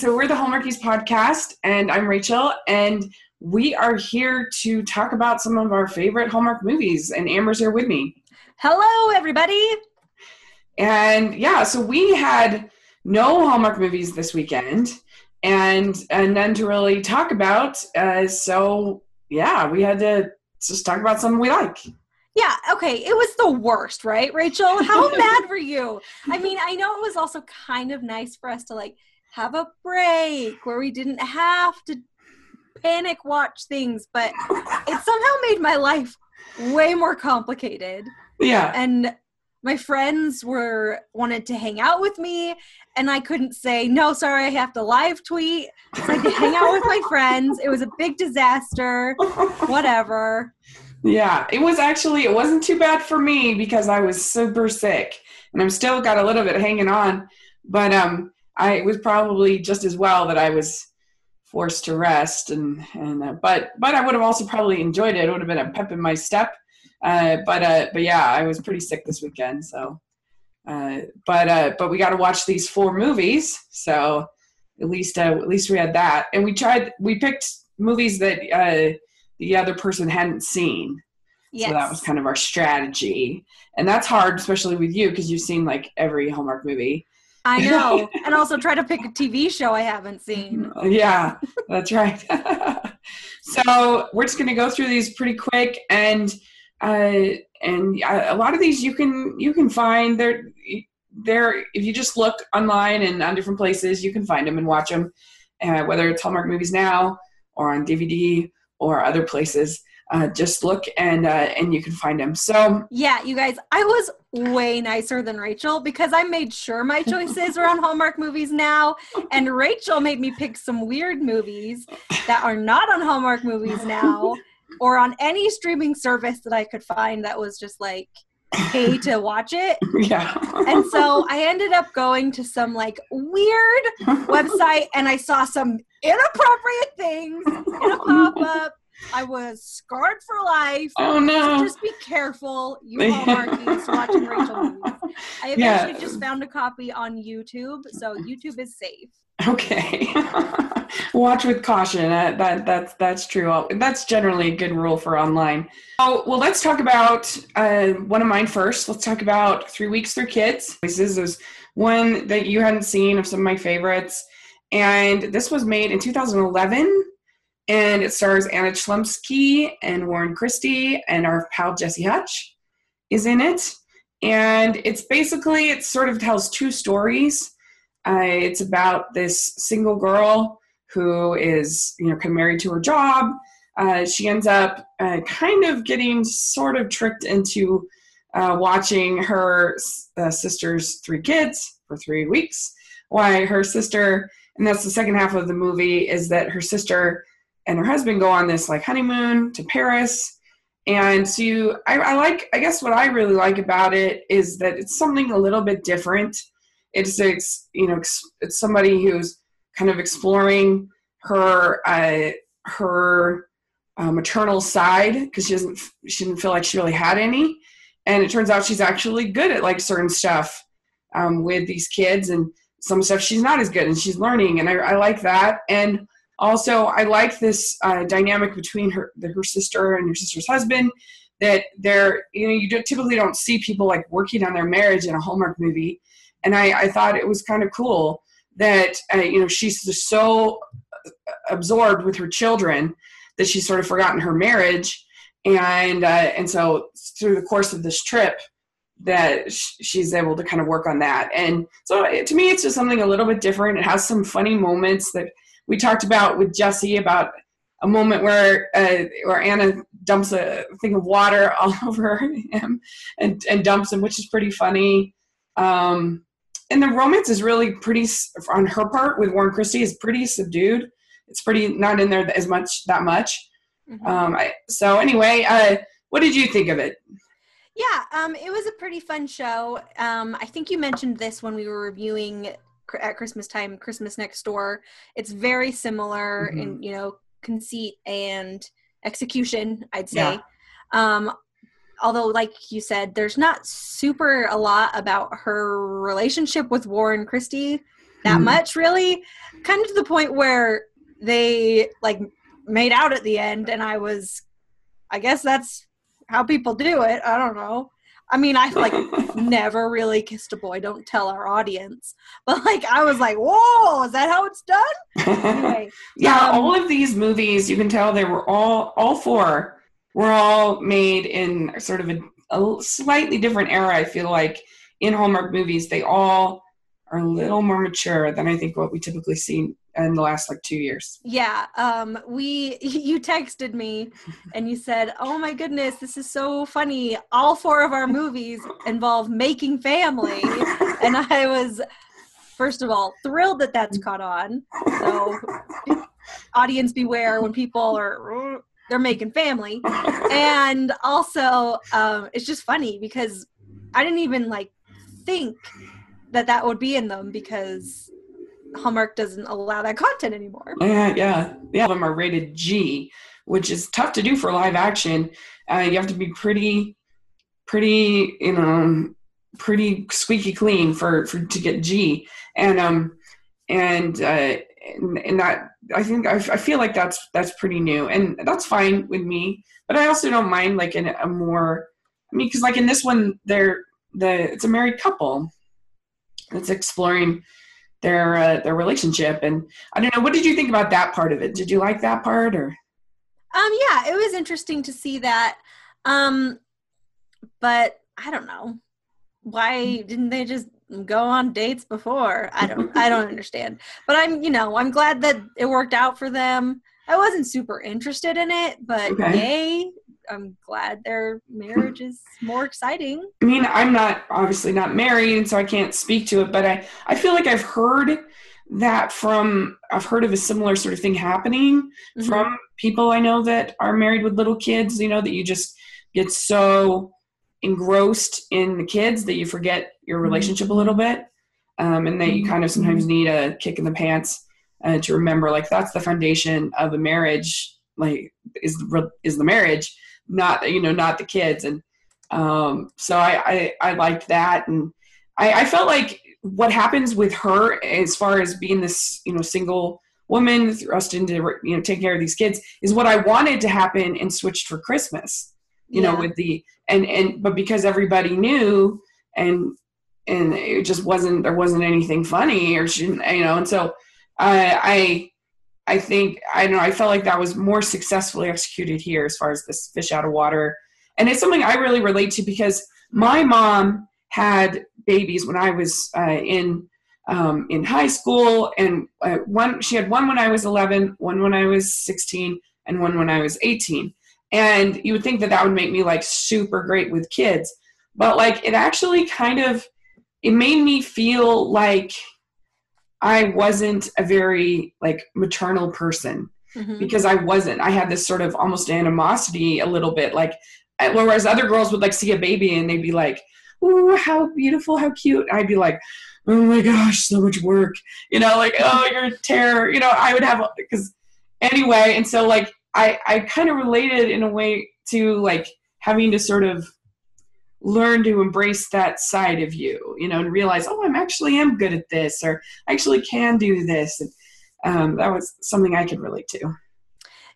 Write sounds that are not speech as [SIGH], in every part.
So we're the Hallmarkies podcast, and I'm Rachel, and we are here to talk about some of our favorite Hallmark movies. And Amber's here with me. Hello, everybody. And yeah, so we had no Hallmark movies this weekend, and and none to really talk about. Uh, so yeah, we had to just talk about something we like. Yeah, okay. It was the worst, right, Rachel? How [LAUGHS] mad were you? I mean, I know it was also kind of nice for us to like have a break where we didn't have to panic watch things, but it somehow made my life way more complicated. Yeah. And my friends were wanted to hang out with me and I couldn't say no sorry I have to live tweet. So I could hang out with my friends. It was a big disaster. Whatever. Yeah, it was actually it wasn't too bad for me because I was super sick and I'm still got a little bit hanging on, but um I it was probably just as well that I was forced to rest and and uh, but but I would have also probably enjoyed it. It would have been a pep in my step. Uh, but uh, but yeah, I was pretty sick this weekend, so. Uh, but uh, but we got to watch these four movies, so at least uh, at least we had that, and we tried we picked movies that uh, the other person hadn't seen. yes So that was kind of our strategy. And that's hard, especially with you, because you've seen like every Hallmark movie. I [LAUGHS] know and also try to pick a TV show I haven't seen [LAUGHS] Yeah, that's right. [LAUGHS] so we're just going to go through these pretty quick, and uh, and uh, a lot of these you can you can find there there if you just look online and on different places you can find them and watch them, uh, whether it's Hallmark Movies Now or on DVD or other places. Uh, just look and uh, and you can find them. So Yeah, you guys, I was way nicer than Rachel because I made sure my choices were on Hallmark movies now, and Rachel made me pick some weird movies that are not on Hallmark movies now or on any streaming service that I could find that was just like pay to watch it. yeah. And so I ended up going to some like weird website and I saw some inappropriate things in a pop up. I was scarred for life. Oh no. So just be careful, you [LAUGHS] Hallmarkies watching Rachel movies. I Yeah. eventually just found a copy on YouTube, so YouTube is safe. Okay. [LAUGHS] Watch with caution. Uh, that that's that's true. That's generally a good rule for online. Oh well, let's talk about uh, one of mine first. Let's talk about Three Weeks Three Kids. This is one that you hadn't seen of some of my favorites, and this was made in 2011, and it stars Anna Chlumsky and Warren Christie, and our pal Jesse Hutch is in it. And it's basically it sort of tells two stories. Uh, it's about this single girl who is, you know, kind of married to her job. Uh, she ends up uh, kind of getting sort of tricked into uh, watching her uh, sister's three kids for three weeks. Why her sister, and that's the second half of the movie, is that her sister and her husband go on this like honeymoon to Paris. And so you, I, I like, I guess what I really like about it is that it's something a little bit different. It's it's you know it's somebody who's kind of exploring her uh, her uh, maternal side because she doesn't she didn't feel like she really had any, and it turns out she's actually good at like certain stuff um, with these kids. And some stuff she's not as good and she's learning. And I, I like that. And also I like this uh, dynamic between her the, her sister and her sister's husband that they're you know you don't, typically don't see people like working on their marriage in a Hallmark movie. And I, I thought it was kind of cool that uh, you know she's just so absorbed with her children that she's sort of forgotten her marriage. And uh, and so through the course of this trip that she's able to kind of work on that. And so to me it's just something a little bit different. It has some funny moments that we talked about with jesse about a moment where uh, where anna dumps a thing of water [LAUGHS] all over him and, and dumps him which is pretty funny um, and the romance is really pretty on her part with Warren Christie is pretty subdued. It's pretty not in there as much that much. Mhm. Um, I, so anyway, uh, what did you think of it? Yeah, um, it was a pretty fun show. Um, I think you mentioned this when we were reviewing at Christmas time, Christmas Next Door. It's very similar Mhm. in you know conceit and execution. I'd say. Yeah. Um, although, like you said, there's not super a lot about her relationship with Warren Christie. that Mhm. much really kind of to the point where they like made out at the end and i was i guess that's how people do it i don't know i mean i like [LAUGHS] never really kissed a boy don't tell our audience but like i was like whoa is that how it's done anyway [LAUGHS] yeah, Um, all of these movies, you can tell they were all all four were all made in sort of a, a slightly different era. I feel like in Hallmark movies, they all are a little more mature than I think what we typically see in the last like two years. yeah um we [LAUGHS] you texted me [LAUGHS] and you said oh my goodness this is so funny. All four of our movies involve making family. [LAUGHS] And i was first of all thrilled that that's caught on. So audience beware when people are they're making family. And also um it's just funny because i didn't even like think that that would be in them because hallmark doesn't allow that content anymore Yeah, yeah, yeah. Them are rated G, which is tough to do for live action. Uh, you have to be pretty, pretty, you know, pretty squeaky clean for for to get G, and um, and uh, and, and that I think I, I feel like that's that's pretty new, and that's fine with me. But I also don't mind like in a more, I mean, because like in this one, they're the it's a married couple that's exploring their uh, their relationship and i don't know what did you think about that part of it did you like that part or Um, yeah, it was interesting to see that. Um, but I don't know why didn't they just go on dates before? I don't, I don't [LAUGHS] understand. But I'm, you know, I'm glad that it worked out for them. I wasn't super interested in it, but Okay. yay! I'm glad their marriage is more exciting. i mean i'm not obviously not married and so i can't speak to it but i i feel like i've heard that from i've heard of a similar sort of thing happening Mhm. from people i know that are married with little kids you know that you just get so engrossed in the kids that you forget your relationship a little bit um, and that you kind of sometimes need a kick in the pants uh, to remember like that's the foundation of a marriage like is the is the marriage not you know not the kids. And um, so I, I i liked that. And I, I felt like what happens with her as far as being this you know single woman thrust into you know taking care of these kids is what i wanted to happen and switched for christmas you know with the and and but because everybody knew and and it just wasn't there wasn't anything funny or she you know and so i i i think i don't know i felt like that was more successfully executed here as far as this fish out of water. And it's something i really relate to because my mom had babies when i was uh, in um, in high school and uh, one she had one when i was 11 one when i was 16 and one when i was 18 and you would think that that would make me like super great with kids but like it actually kind of it made me feel like i wasn't a very like maternal person Mhm. because i wasn't. I had this sort of almost animosity a little bit like whereas other girls would like see a baby and they'd be like oh how beautiful how cute. I'd be like oh my gosh so much work. You know like oh you're a terror you know i would have because anyway and so like i i kind of related in a way to like having to sort of learn to embrace that side of you you know and realize oh i'm actually am good at this or i actually can do this and um, that was something i could relate to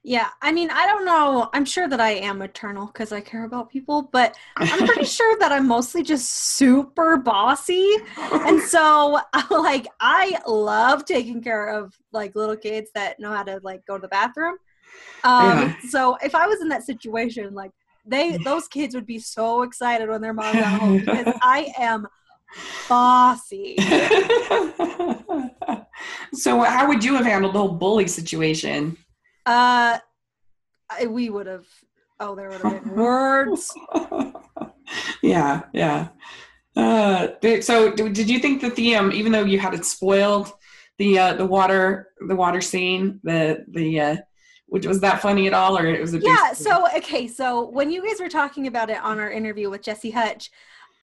Yeah, I mean, I don't know. I'm sure that I am maternal because I care about people, but I'm pretty [LAUGHS] sure that I'm mostly just super bossy. And so, [LAUGHS] like, I love taking care of like little kids that know how to like go to the bathroom. Um, Yeah. So if I was in that situation, like, they those kids would be so excited when their mom's at home because [LAUGHS] I am bossy. [LAUGHS] so how would you have handled the whole bully situation Uh, I, we would have. Oh, there would have been [LAUGHS] words. yeah yeah uh, so did you think that the um even though you had it spoiled the uh the water the water scene the the uh which was that funny at all or it was a yeah so okay so when you guys were talking about it on our interview with jesse hutch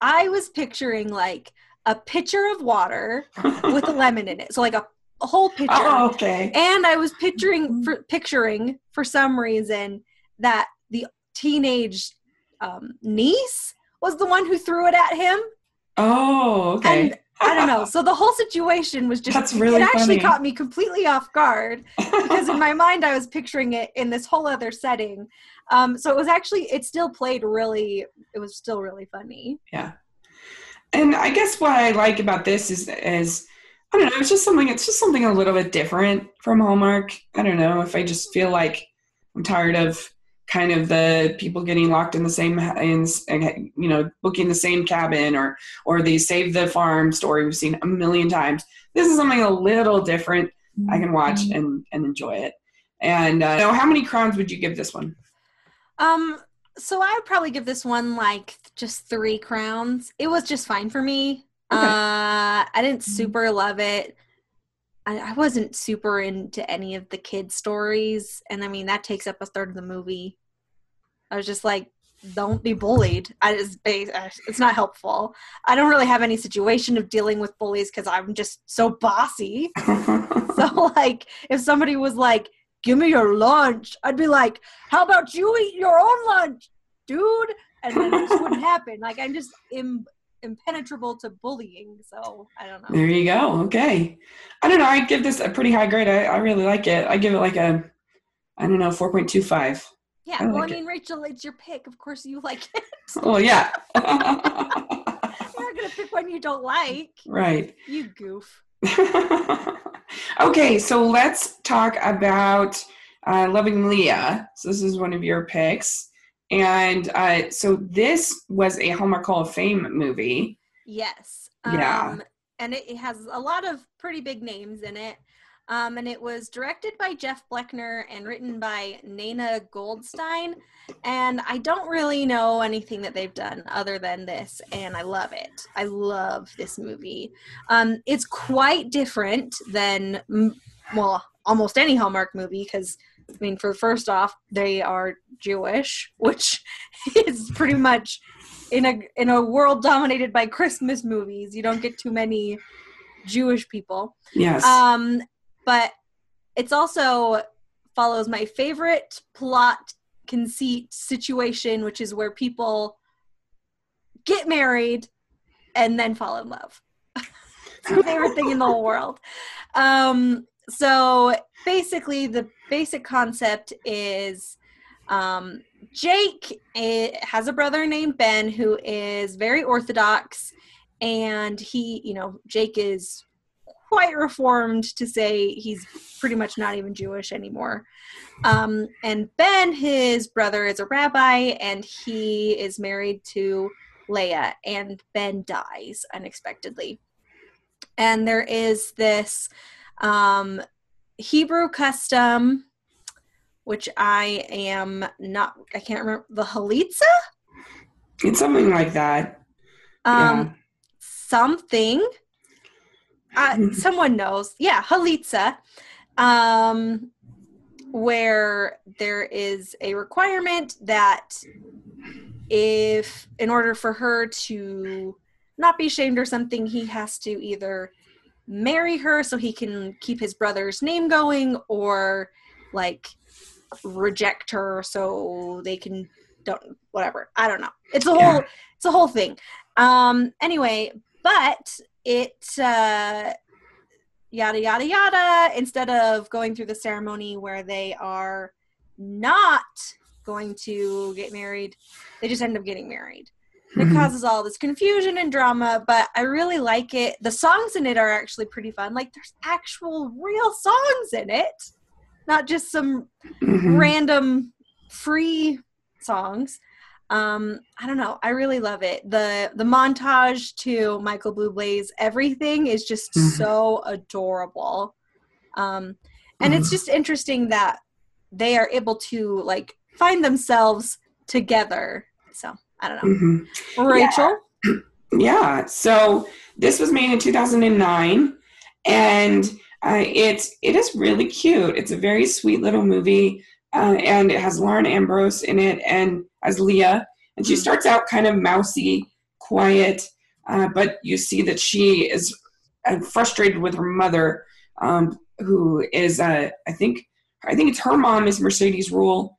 i was picturing like a pitcher of water [LAUGHS] with a lemon in it so like a, a whole pitcher. Oh okay. And i was picturing for picturing for some reason that the teenage um, niece was the one who threw it at him. Oh okay. And I don't know. So the whole situation was just That's really it actually funny. caught me completely off guard [LAUGHS] because in my mind I was picturing it in this whole other setting. Um, so it was actually it still played really it was still really funny. Yeah. And I guess what I like about this is is I don't know, it's just something it's just something a little bit different from Hallmark. I don't know if I just feel like I'm tired of kind of the people getting locked in the same in and you know booking the same cabin or or the save the farm story we've seen a million times. This is something a little different. I can watch and and enjoy it. And uh, now, how many crowns would you give this one? Um, so I would probably give this one like just three crowns. It was just fine for me. Okay. Uh, I didn't super love it. I, I wasn't super into any of the kids' stories, and I mean that takes up a third of the movie. I was just like, don't be bullied. I just it's not helpful. I don't really have any situation of dealing with bullies because I'm just so bossy. [LAUGHS] So like, if somebody was like, "Give me your lunch," I'd be like, "How about you eat your own lunch, dude?" And then it just wouldn't [LAUGHS] happen. Like I'm just Im- impenetrable to bullying. So I don't know. There you go. Okay. I don't know. I give this a pretty high grade. I, I really like it. I give it like a, I don't know, 4.25. Yeah. I well, like I it. mean, Rachel, it's your pick. Of course, you like [LAUGHS] it. Oh, yeah. [LAUGHS] You're not gonna [LAUGHS] pick one you don't like. right. You goof. okay. So let's talk about uh, Loving Leah. So this is one of your picks. And uh, so this was a Hallmark Hall of Fame movie. Yes. Yeah. Um, and it, it has a lot of pretty big names in it. Um, and it was directed by Jeff Bleckner and written by Nana Goldstein. And I don't really know anything that they've done other than this, and I love it. I love this movie. Um, it's quite different than, well, almost any Hallmark movie because, I mean, for first off, they are Jewish, [LAUGHS] which is pretty much in a in a world dominated by Christmas movies. You don't get too many Jewish people. Yes. Um, but it's also follows my favorite plot conceit situation, which is where people get married and then fall in love. it's my favorite thing in the whole world. Um, so basically, the basic concept is um, Jake has a brother named Ben who is very orthodox, and he, you know, Jake is quite reformed to say he's pretty much not even Jewish anymore. Um, and Ben, his brother, is a rabbi, and he is married to Leah, and Ben dies unexpectedly. And there is this um, Hebrew custom, which I am not, I can't remember, the Halitza? it's something like that. Um, Something. Uh, someone knows. Yeah, Halitza. Um, where there is a requirement that if, in order for her to not be shamed or something, he has to either marry her so he can keep his brother's name going or like reject her so they can don't whatever i don't know it's a whole Yeah. it's a whole thing um anyway but it uh yada yada yada instead of going through the ceremony where they are not going to get married they just end up getting married it Mhm. causes all this confusion and drama but i really like it the songs in it are actually pretty fun like there's actual real songs in it not just some Mhm. random free songs um i don't know i really love it the the montage to michael bublé's everything is just Mhm. so adorable um and it's Mhm. just interesting that they are able to like find themselves together so i don't know Mhm. rachel [CLEARS THROAT] Yeah. So this was made in 2009, and uh, it's it is really cute. It's a very sweet little movie, uh, and it has Lauren Ambrose in it and as Leah, and she Mhm. starts out kind of mousy, quiet, uh, but you see that she is uh, frustrated with her mother, um, who is uh, I think I think it's her mom is Mercedes Ruehl,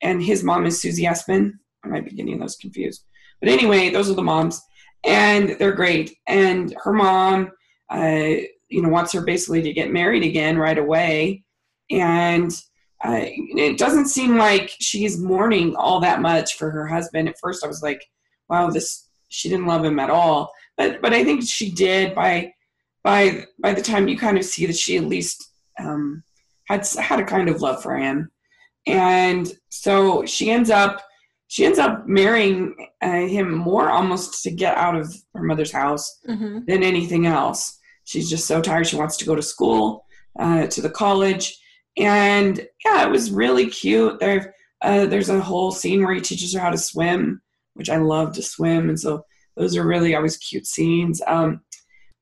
and his mom is Susie Essman. I might be getting those confused, but anyway, those are the moms and they're great. And her mom, uh, you know, wants her basically to get married again right away, and uh, it doesn't seem like she's mourning all that much for her husband. At first, I was like, "Wow, this she didn't love him at all," but but I think she did by by by the time you kind of see that she at least um, had had a kind of love for him, and so she ends up she ends up marrying uh, him more almost to get out of her mother's house Mm-hmm. than anything else. She's just so tired. She wants to go to school, uh, to the college, and yeah, it was really cute. There, uh, there's a whole scene where he teaches her how to swim, which I love to swim, and so those are really always cute scenes. Um,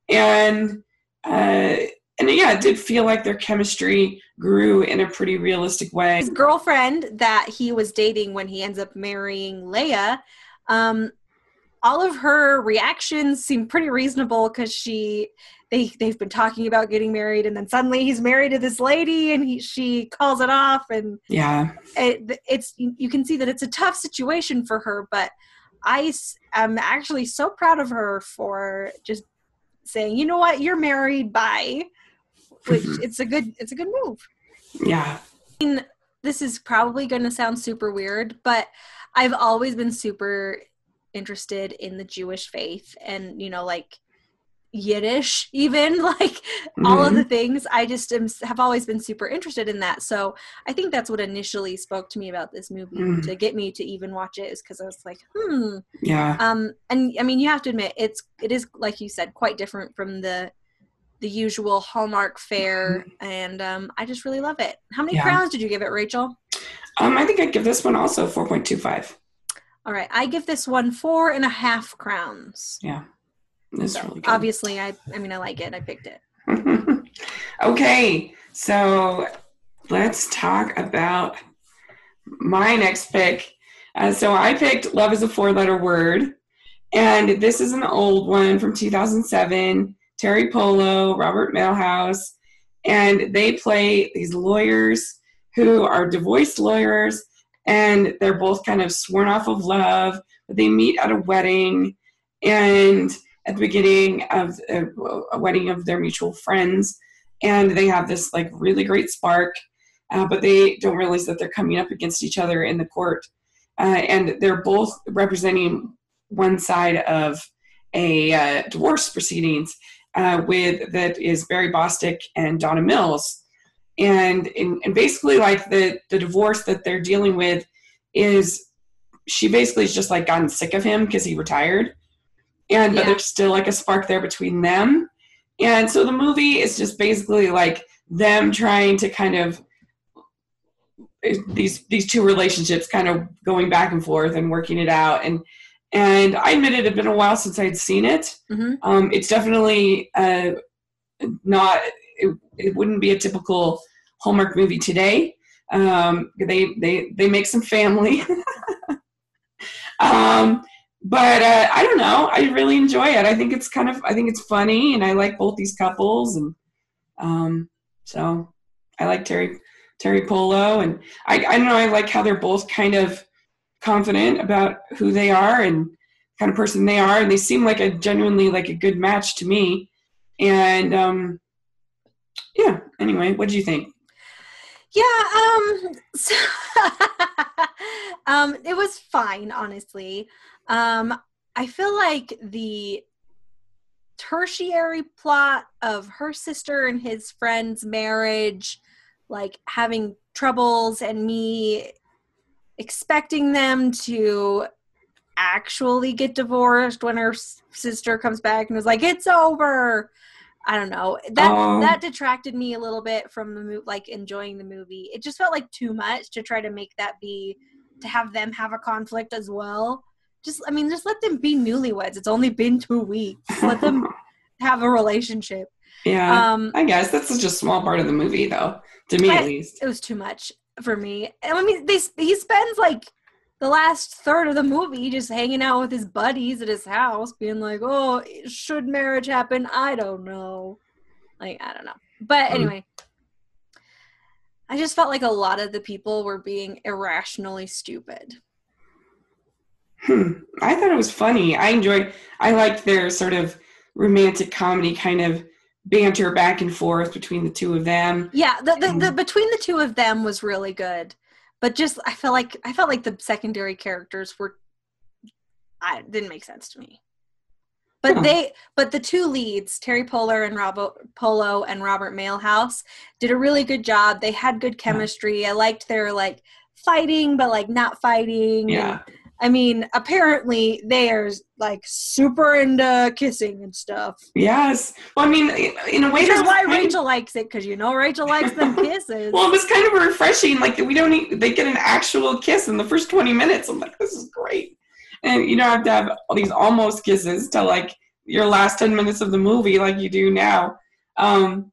and uh, and yeah, it did feel like their chemistry grew in a pretty realistic way. His girlfriend that he was dating when he ends up marrying Leah, um, all of her reactions seem pretty reasonable because she they they've been talking about getting married and then suddenly he's married to this lady and he she calls it off and Yeah, it, it's you can see that it's a tough situation for her but i am actually so proud of her for just saying you know what? You're married. Bye. Which Mhm. it's a good it's a good move. Yeah, this is probably going to sound super weird but i've always been super interested in the jewish faith and you know like yiddish even [LAUGHS] like all of Mhm. the things. I just am, have always been super interested in that. So i think that's what initially spoke to me about this movie Mm. to get me to even watch it is because i was like hmm. Yeah, um and i mean you have to admit it's it is like you said quite different from the the usual hallmark fare and um i just really love it. How many Yeah. crowns did you give it rachel? Um, I think I'd give this one also 4.25. all right i give this one four and a half crowns. Yeah, it's So, really good. obviously i i mean i like it i picked it [LAUGHS] okay, so let's talk about my next pick. Uh, so I picked Love is a Four Letter Word, and this is an old one from 2007. Teri Polo, Robert Mailhouse, and they play these lawyers who are divorced lawyers, and they're both kind of sworn off of love. But they meet at a wedding, and at the beginning of a, a wedding of their mutual friends, and they have this like really great spark, uh, but they don't realize that they're coming up against each other in the court, uh, and they're both representing one side of a uh, divorce proceedings uh, with that is Barry Bostwick and Donna Mills, and in, and basically like the the divorce that they're dealing with is she basically has just like gotten sick of him because he retired and but Yeah. there's still like a spark there between them and so the movie is just basically like them trying to kind of these these two relationships kind of going back and forth and working it out and and I admit it had been a while since I'd seen it. Mhm. Um, it's definitely uh, not. It, it wouldn't be a typical Hallmark movie today. Um, they they they make some family. [LAUGHS] um, but uh, I don't know. I really enjoy it. I think it's kind of. I think it's funny, and I like both these couples, and um, so I like Teri Teri Polo, and I I don't know. I like how they're both kind of confident about who they are and kind of person they are, and they seem like a genuinely like a good match to me. And um, yeah. Anyway, what do you think? Yeah, um, [LAUGHS] so, [LAUGHS] um, it was fine, honestly. Um, I feel like the tertiary plot of her sister and his friend's marriage, like having troubles, and me expecting them to actually get divorced when her sister comes back and was like, "It's over." I don't know. That Oh. that detracted me a little bit from the movie, like enjoying the movie. It just felt like too much to try to make that be to have them have a conflict as well. Just, I mean, just let them be newlyweds. It's only been two weeks. Let them [LAUGHS] have a relationship. yeah. Um, I guess that's such a small part of the movie, though. To me, I- at least. it was too much for me. I mean, they he spends like the last third of the movie just hanging out with his buddies at his house, being like, "Oh, should marriage happen? I don't know." Like, I don't know. But Hmm. anyway, I just felt like a lot of the people were being irrationally stupid. Hmm. I thought it was funny. I enjoyed. I liked their sort of romantic comedy kind of banter back and forth between the two of them. Yeah, the, the, the between the two of them was really good, but just I felt like I felt like the secondary characters were, I didn't make sense to me. But Huh. they, but the two leads, Teri Polar and Robo Polo and Robert Mailhouse, did a really good job. They had good chemistry. I liked their like fighting, but like not fighting. Yeah. And, I mean, apparently they are like super into kissing and stuff. Yes. Well, I mean, in a way, Which is why Rachel likes it because you know Rachel likes them [LAUGHS] kisses. Well, it was kind of refreshing. Like we don't need, they get an actual kiss in the first 20 minutes. I'm like, this is great. And you don't have to have all these almost kisses to like your last 10 minutes of the movie like you do now. Um,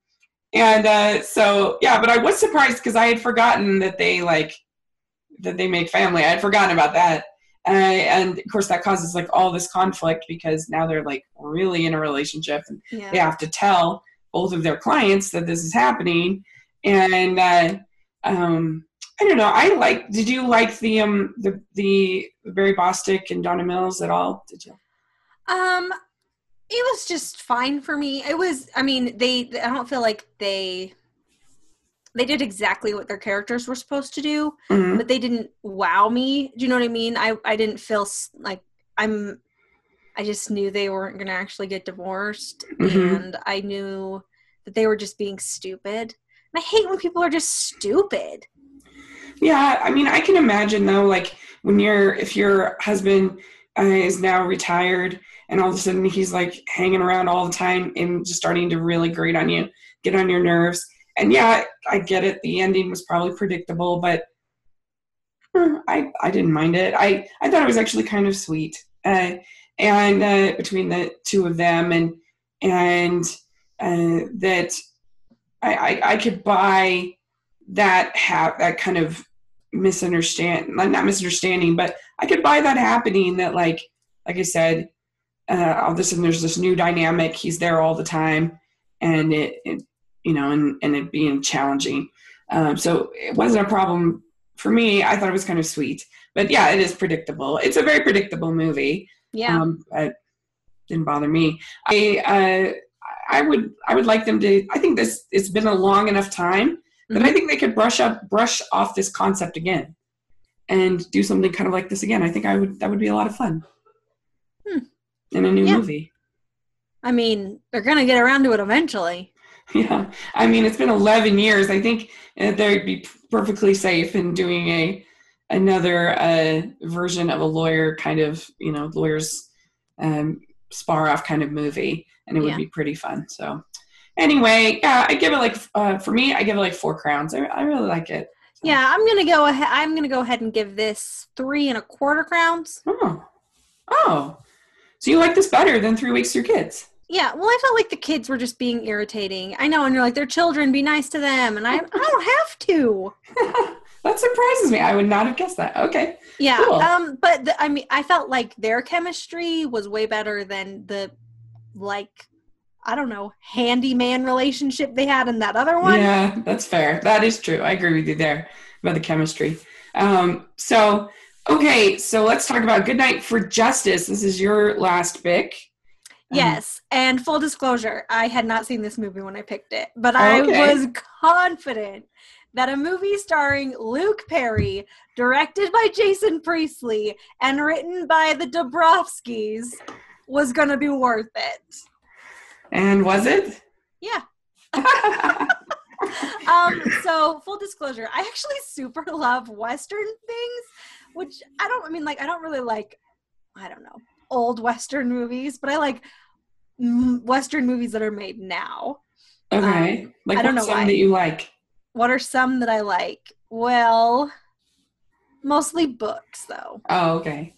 and uh, so, yeah, but I was surprised because I had forgotten that they like, that they make family. I had forgotten about that. Uh, and of course that causes like all this conflict because now they're like really in a relationship and yeah. they have to tell both of their clients that this is happening and uh, um, i don't know i like did you like the um the the barry bostwick and donna mills at all did you Um, it was just fine for me. It was. I mean, they. I don't feel like they. They did exactly what their characters were supposed to do, Mhm. but they didn't wow me. Do you know what I mean? I I didn't feel like I'm. I just knew they weren't going to actually get divorced, Mhm. and I knew that they were just being stupid. And I hate when people are just stupid. yeah i mean i can imagine though like when you're if your husband uh, is now retired and all of a sudden he's like hanging around all the time and just starting to really grate on you get on your nerves and yeah i get it. The ending was probably predictable but eh, i i didn't mind it. I i thought it was actually kind of sweet uh, and uh, between the two of them and and uh, that I, I i could buy that have that kind of misunderstand not misunderstanding but i could buy that happening that like like i said uh all of a sudden there's this new dynamic. He's there all the time and it, it you know and and it being challenging um so it wasn't a problem for me i thought it was kind of sweet but yeah it is predictable it's a very predictable movie Yeah. um but didn't bother me i uh i would i would like them to i think this it's been a long enough time but I Mhm. think they could brush up, brush off this concept again, and do something kind of like this again. I think I would that would be a lot of fun Hmm. in a new Yeah. movie. I mean, they're going to get around to it eventually. [LAUGHS] Yeah, I mean it's been 11 years. I think uh, they'd be perfectly safe in doing a another uh, version of a lawyer kind of you know lawyers um, spar off kind of movie, and it would Yeah. be pretty fun. So anyway, yeah, I give it like uh, for me, I give it like four crowns. I, I really like it. So- Yeah, I'm gonna go ahead. I'm gonna go ahead and give this three and a quarter crowns. Oh. Oh. So you like this better than Three Weeks Your Kids? Yeah, well, I felt like the kids were just being irritating. I know, and you're like, they're children, be nice to them, and I, I don't have to. [LAUGHS] that surprises me. I would not have guessed that. Okay. Yeah, Cool. um, but the, I mean, I felt like their chemistry was way better than the, like, I don't know, handyman relationship they had in that other one. Yeah, that's fair. That is true. I agree with you there about the chemistry. Um, so, okay, so let's talk about Good Night for Justice. This is your last pick. Um, Yes, and full disclosure, I had not seen this movie when I picked it, but I Okay. was confident that a movie starring Luke Perry, directed by Jason Priestley, and written by the Dobrovskis was going to be worth it. And was it? Yeah. [LAUGHS] Um, so full disclosure, I actually super love Western things, which I don't. I mean, like, I don't really like. I don't know old Western movies, but I like Western movies that are made now. okay. Um, like I don't know some why. that you like? What are some that I like? Well, mostly books, though. Oh, okay.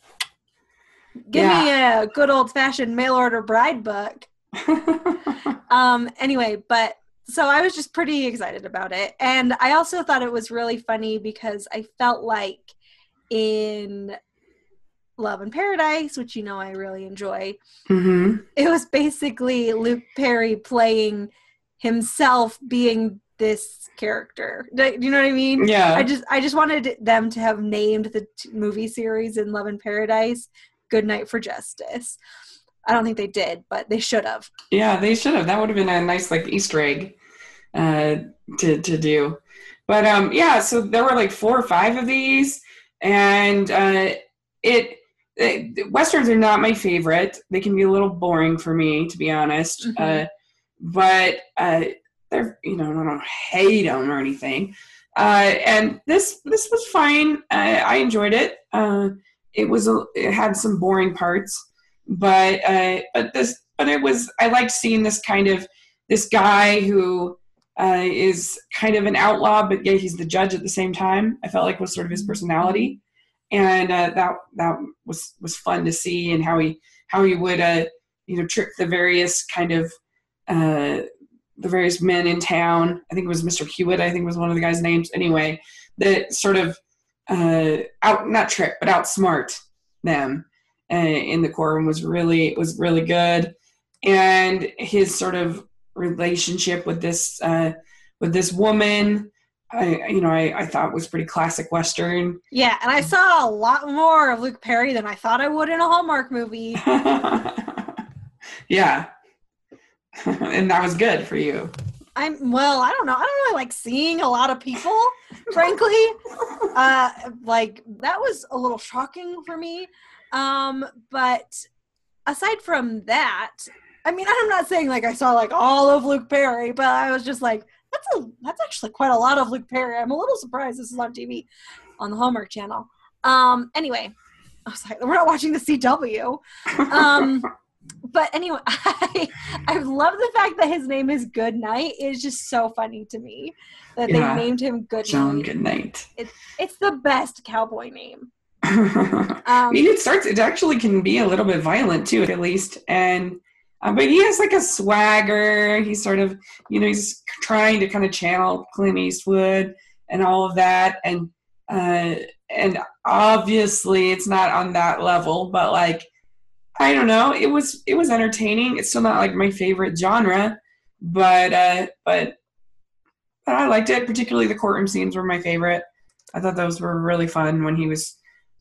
Give me a good old fashioned mail order bride book. [LAUGHS] Um, anyway, but so I was just pretty excited about it. And I also thought it was really funny because I felt like in Love in Paradise, which you know I really enjoy, hmm it was basically Luke Perry playing himself being this character. Do you know what I mean? Yeah. I just I just wanted them to have named the t- movie series in Love and Paradise Good Night for Justice. I don't think they did, but they should have. Yeah, they should have. That would have been a nice like Easter egg uh, to to do. But um, yeah, so there were like four or five of these, and uh, it, it westerns are not my favorite. They can be a little boring for me, to be honest. Mhm. Uh, but uh, they're you know I don't hate them or anything. Uh, and this this was fine. I, I enjoyed it. Uh, it was a, it had some boring parts, but uh, but this but it was I liked seeing this kind of this guy who uh, is kind of an outlaw, but yet he's the judge at the same time. I felt like was sort of his personality, and uh, that that was was fun to see, and how he how he would uh, you know trick the various kind of uh, the various men in town. I think it was Mr. Hewitt. I think was one of the guys' names. Anyway, that sort of uh, out not trick but outsmart them uh, in the courtroom was really was really good, and his sort of relationship with this uh, with this woman. I, you know, I, I thought was pretty classic Western. Yeah, and I saw a lot more of Luke Perry than I thought I would in a Hallmark movie. [LAUGHS] yeah. [LAUGHS] and that was good for you. I'm well, I don't know. I don't really like seeing a lot of people, frankly. [LAUGHS] Uh like that was a little shocking for me. Um but aside from that, I mean, I'm not saying like I saw like all of Luke Perry, but I was just like that's a that's actually quite a lot of Luke Perry. I'm a little surprised this is on TV on the Hallmark channel. Um anyway, I was like we're not watching the CW. Um but anyway, [LAUGHS] I I love the fact that his name is Goodnight. It's just so funny to me that Yeah. they named him Goodnight. John, Night. good night. It's the best cowboy name. [LAUGHS] I Um, mean, it starts. It actually can be a little bit violent too, at least. And uh, but he has like a swagger. He's sort of, you know, he's trying to kind of channel Clint Eastwood and all of that. And uh, and obviously, it's not on that level. But like, I don't know. It was it was entertaining. It's still not like my favorite genre, but uh, but but I liked it. Particularly the courtroom scenes were my favorite. I thought those were really fun when he was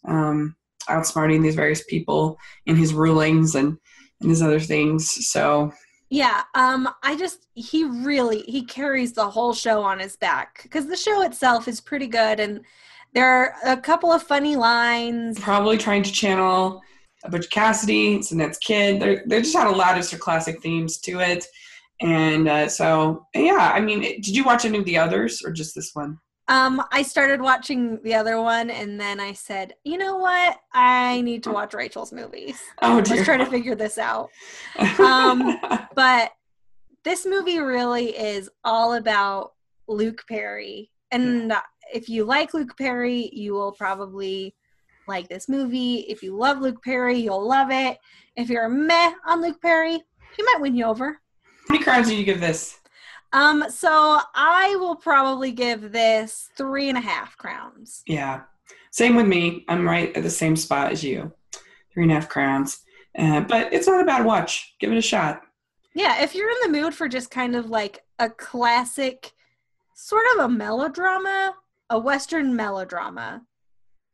um, outsmarting these various people in his rulings and, and his other things. So yeah, um, I just he really he carries the whole show on his back because the show itself is pretty good and there are a couple of funny lines. probably trying to channel a bunch Butch Cassidy, Sundance Kid. They they just had a lot of sort of classic themes to it. And uh, so, yeah, I mean, did you watch any of the others or just this one? Um, I started watching the other one and then I said, you know what? I need to watch Rachel's movies. [LAUGHS] Oh, dear. Let's try to figure this out. [LAUGHS] um, but this movie really is all about Luke Perry. And if you like Luke Perry, you will probably like this movie. If you love Luke Perry, you'll love it. If you're meh on Luke Perry, he might win you over. How many crowns do you give this? Um, so I will probably give this three and a half crowns. Yeah. Same with me. I'm right at the same spot as you. Three and a half crowns. Uh, but it's not a bad watch. Give it a shot. Yeah, if you're in the mood for just kind of like a classic, sort of a melodrama, a Western melodrama,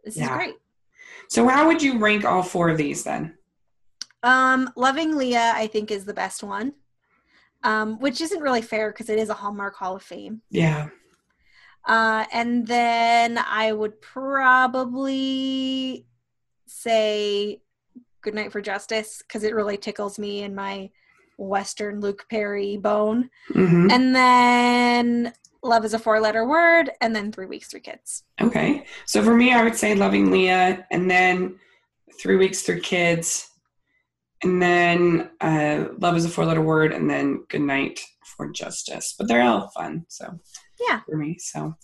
this is great. So, how would you rank all four of these then? Um, Loving Leah, I think, is the best one, um, which isn't really fair because it is a Hallmark Hall of Fame. Yeah. Uh, and then I would probably say Goodnight for Justice because it really tickles me in my Western Luke Perry bone. hmm And then Love is a four letter word, and then Three Weeks, Three Kids. Okay. So for me, I would say Loving Leah, and then Three Weeks, Three Kids, and then uh, Love is a four letter word, and then Good Night for Justice. But they're all fun. So Yeah. for me. So,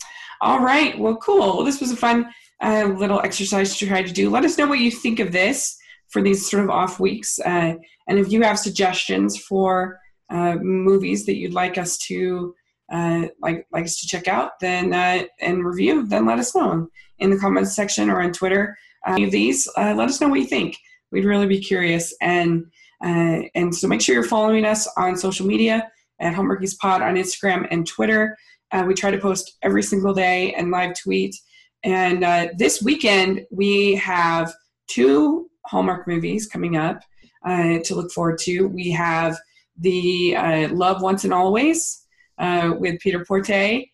all right. Well, cool. Well, this was a fun uh, little exercise to try to do. Let us know what you think of this for these sort of off weeks. Uh, and if you have suggestions for uh, movies that you'd like us to uh, like like us to check out, then uh, and review, then let us know in the comments section or on Twitter. Uh, any of these, uh, let us know what you think. We'd really be curious. And uh, and so make sure you're following us on social media at Hallmarkies Pod on Instagram and Twitter. Uh, we try to post every single day and live tweet. And uh, this weekend, we have two Hallmark movies coming up uh, to look forward to. We have the uh, Love Once and Always uh, with Peter Porte.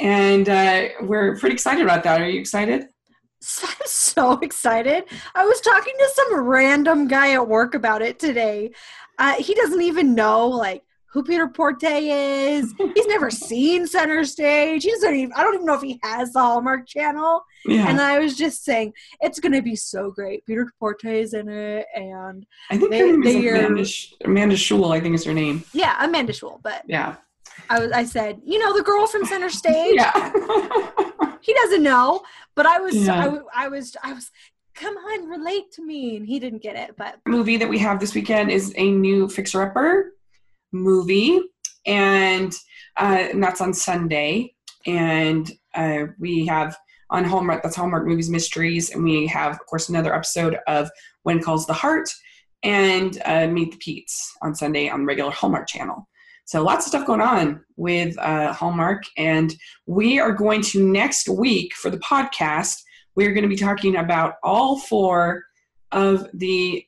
And we're pretty excited about that. Are you excited? [LAUGHS] I'm so excited. I was talking to some random guy at work about it today. Uh, he doesn't even know like who Peter Porte is. He's never [LAUGHS] seen Center Stage. He doesn't even. I don't even know if he has the Hallmark Channel. Yeah. And I was just saying it's going to be so great. Peter Porte is in it, and I think they- her name is they are- Amanda, Sh- Amanda Schull, I think is her name. yeah, Amanda Schull. But Yeah. I was. I said, you know, the girl from Center [LAUGHS] Stage. Yeah. He doesn't know, but I was. Yeah. I, I was. I was. Come on, relate to me, and he didn't get it. But movie that we have this weekend is a new Fixer Upper movie, and, uh, and that's on Sunday. And uh, we have on Hallmark, that's Hallmark Movies Mysteries, and we have, of course, another episode of When Calls the Heart and uh, Meet the Peetes on Sunday on the regular Hallmark channel. So lots of stuff going on with uh, Hallmark, and we are going to next week for the podcast. We're going to be talking about all four of the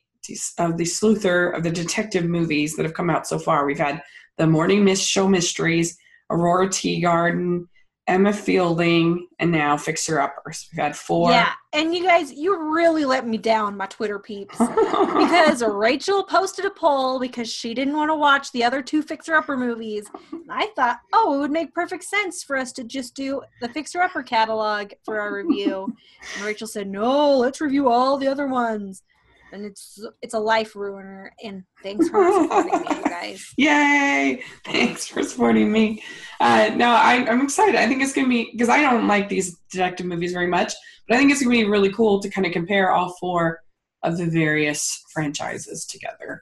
of the sleuther of the detective movies that have come out so far. We've had the Morning Mist Show Mysteries, Aurora Teagarden, Emma Fielding, and now Fixer Uppers. We've had four. yeah, and you guys, you really let me down, my Twitter peeps. because [LAUGHS] Rachel posted a poll because she didn't want to watch the other two Fixer Upper movies. And I thought, oh, it would make perfect sense for us to just do the Fixer Upper catalog for our review. and Rachel said, no, let's review all the other ones. And it's it's a life ruiner. And thanks for supporting me, you guys. [LAUGHS] Yay! Thanks for supporting me. Uh, no, I, I'm excited. I think it's going to be because I don't like these detective movies very much, but I think it's going to be really cool to kind of compare all four of the various franchises together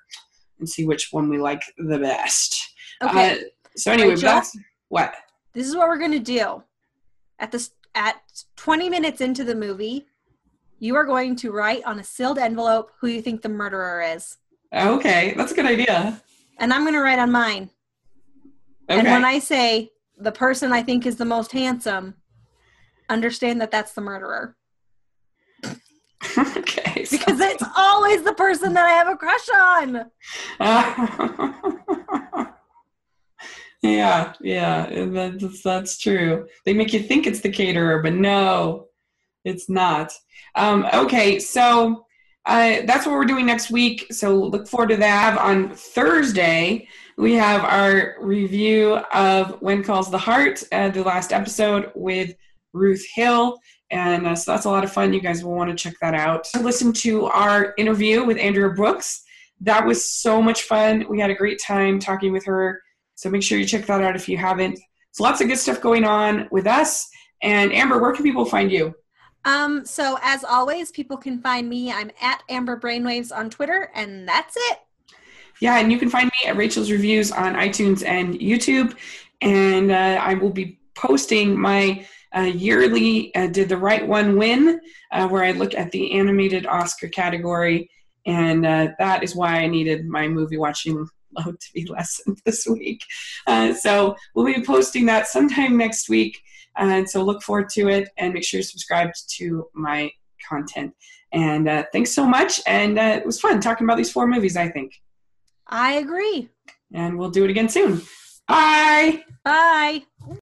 and see which one we like the best. Okay, Uh, so anyway, Rachel? that's what. this is what we're gonna do. At this at 20 minutes into the movie, you are going to write on a sealed envelope who you think the murderer is. Okay, that's a good idea. and I'm going to write on mine. Okay. And when I say the person I think is the most handsome, understand that that's the murderer [LAUGHS] okay. so- because it's always the person that I have a crush on. [LAUGHS] yeah, yeah, that's that's true. They make you think it's the caterer, but no, it's not. Um, okay, so uh, that's what we're doing next week. So look forward to that. On Thursday, we have our review of When Calls the Heart, uh, the last episode with Ruth Hill. And uh, so that's a lot of fun. You guys will want to check that out. Listen to our interview with Andrea Brooks. That was so much fun. We had a great time talking with her. So make sure you check that out if you haven't. So lots of good stuff going on with us. And Amber, where can people find you? Um, so as always, people can find me. I'm at Amber Brainwaves on Twitter, and that's it. Yeah, and you can find me at Rachel's Reviews on iTunes and YouTube. And uh, I will be posting my uh, yearly uh, Did the Right One Win, uh, where I look at the animated Oscar category. And uh, that is why I needed my movie watching [LAUGHS] load to be lessened [LAUGHS] this week. Uh, so we'll be posting that sometime next week. And so look forward to it and make sure you're subscribed to my content. And uh, thanks so much. And uh, it was fun talking about these four movies, I think I agree. and we'll do it again soon. Bye. Bye.